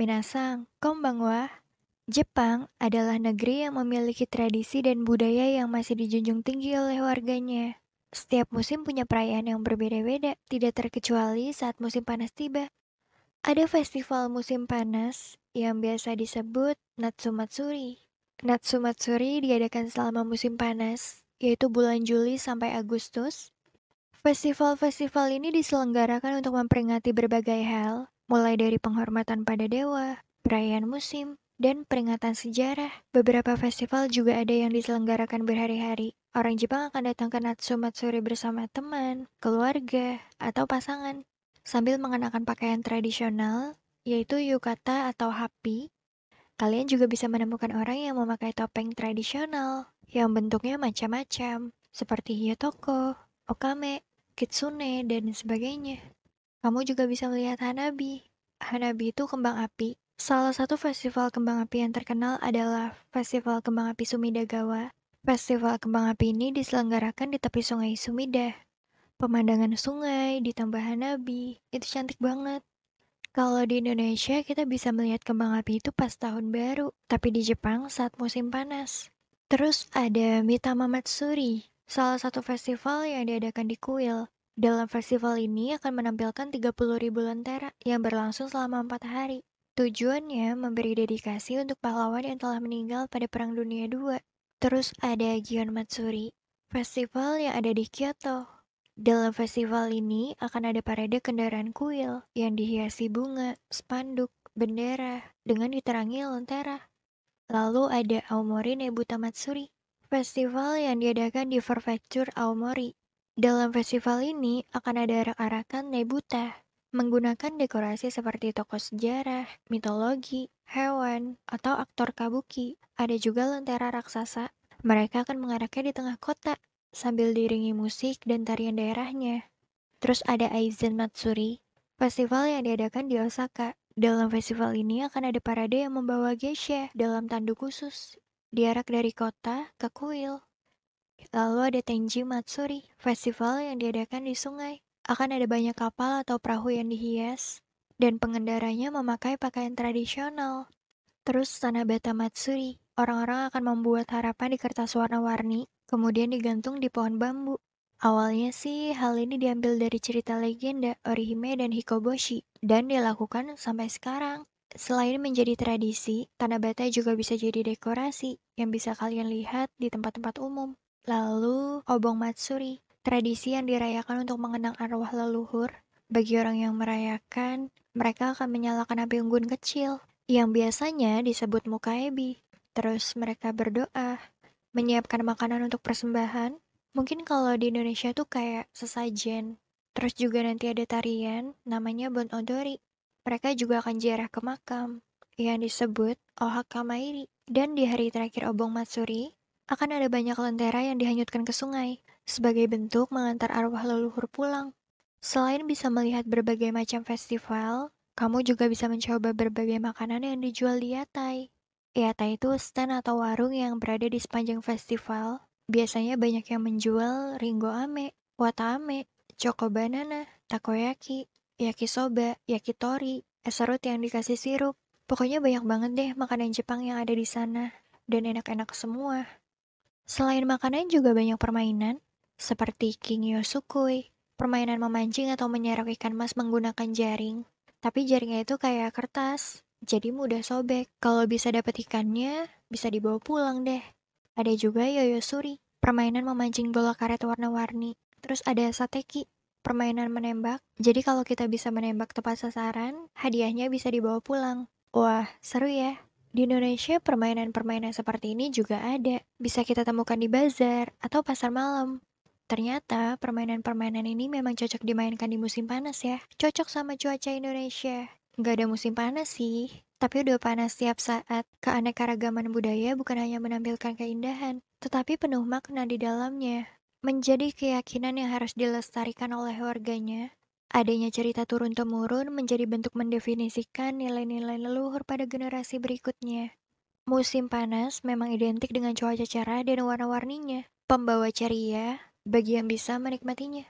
Minasang, konbanwa. Jepang adalah negeri yang memiliki tradisi dan budaya yang masih dijunjung tinggi oleh warganya. Setiap musim punya perayaan yang berbeda-beda, tidak terkecuali saat musim panas tiba. Ada festival musim panas yang biasa disebut Natsumatsuri. Natsumatsuri diadakan selama musim panas, yaitu bulan Juli sampai Agustus. Festival-festival ini diselenggarakan untuk memperingati berbagai hal, mulai dari penghormatan pada dewa, perayaan musim, dan peringatan sejarah. Beberapa festival juga ada yang diselenggarakan berhari-hari. Orang Jepang akan datang ke Natsumatsuri bersama teman, keluarga, atau pasangan sambil mengenakan pakaian tradisional, yaitu yukata atau hapi. Kalian juga bisa menemukan orang yang memakai topeng tradisional yang bentuknya macam-macam, seperti hiyotoko, okame, kitsune, dan sebagainya. Kamu juga bisa melihat hanabi. Hanabi itu kembang api. Salah satu festival kembang api yang terkenal adalah Festival Kembang Api Sumidagawa. Festival kembang api ini diselenggarakan di tepi sungai Sumida, pemandangan sungai, ditambah Hanabi, itu cantik banget. Kalau di Indonesia kita bisa melihat kembang api itu pas tahun baru, tapi di Jepang saat musim panas. Terus ada Mitama Matsuri, salah satu festival yang diadakan di Kuil. Dalam festival ini akan menampilkan 30 ribu lentera yang berlangsung selama 4 hari. Tujuannya memberi dedikasi untuk pahlawan yang telah meninggal pada Perang Dunia II. Terus ada Gion Matsuri, festival yang ada di Kyoto, dalam festival ini akan ada parade kendaraan kuil yang dihiasi bunga, spanduk, bendera, dengan diterangi lentera. Lalu ada Aomori Nebuta Matsuri, festival yang diadakan di Prefecture Aomori. Dalam festival ini akan ada arak-arakan Nebuta, menggunakan dekorasi seperti tokoh sejarah, mitologi, hewan, atau aktor kabuki. Ada juga lentera raksasa. Mereka akan mengaraknya di tengah kota sambil diringi musik dan tarian daerahnya. Terus ada Aizen Matsuri, festival yang diadakan di Osaka. Dalam festival ini akan ada parade yang membawa geisha dalam tanduk khusus, diarak dari kota ke kuil. Lalu ada Tenji Matsuri, festival yang diadakan di sungai. Akan ada banyak kapal atau perahu yang dihias, dan pengendaranya memakai pakaian tradisional. Terus Tanabata Matsuri, orang-orang akan membuat harapan di kertas warna-warni kemudian digantung di pohon bambu. Awalnya sih hal ini diambil dari cerita legenda Orihime dan Hikoboshi dan dilakukan sampai sekarang. Selain menjadi tradisi, tanah bata juga bisa jadi dekorasi yang bisa kalian lihat di tempat-tempat umum. Lalu, obong matsuri, tradisi yang dirayakan untuk mengenang arwah leluhur. Bagi orang yang merayakan, mereka akan menyalakan api unggun kecil yang biasanya disebut mukaebi. Terus mereka berdoa, menyiapkan makanan untuk persembahan. Mungkin kalau di Indonesia tuh kayak sesajen. Terus juga nanti ada tarian namanya Bon Odori. Mereka juga akan ziarah ke makam yang disebut Ohakamairi. Dan di hari terakhir Obong Matsuri, akan ada banyak lentera yang dihanyutkan ke sungai sebagai bentuk mengantar arwah leluhur pulang. Selain bisa melihat berbagai macam festival, kamu juga bisa mencoba berbagai makanan yang dijual di Yatai. Iata itu stand atau warung yang berada di sepanjang festival. Biasanya banyak yang menjual ringo ame, wata ame, choco banana, takoyaki, yakisoba, yakitori, es serut yang dikasih sirup. Pokoknya banyak banget deh makanan Jepang yang ada di sana. Dan enak-enak semua. Selain makanan juga banyak permainan, seperti King Yosukui, permainan memancing atau menyerok ikan mas menggunakan jaring. Tapi jaringnya itu kayak kertas, jadi mudah sobek. Kalau bisa dapat ikannya, bisa dibawa pulang deh. Ada juga yoyo suri, permainan memancing bola karet warna-warni. Terus ada sateki, permainan menembak. Jadi kalau kita bisa menembak tepat sasaran, hadiahnya bisa dibawa pulang. Wah, seru ya. Di Indonesia, permainan-permainan seperti ini juga ada. Bisa kita temukan di bazar atau pasar malam. Ternyata permainan-permainan ini memang cocok dimainkan di musim panas ya. Cocok sama cuaca Indonesia. Nggak ada musim panas sih, tapi udah panas setiap saat. Keanekaragaman budaya bukan hanya menampilkan keindahan, tetapi penuh makna di dalamnya. Menjadi keyakinan yang harus dilestarikan oleh warganya, adanya cerita turun-temurun menjadi bentuk mendefinisikan nilai-nilai leluhur pada generasi berikutnya. Musim panas memang identik dengan cuaca cerah dan warna-warninya, pembawa ceria bagi yang bisa menikmatinya.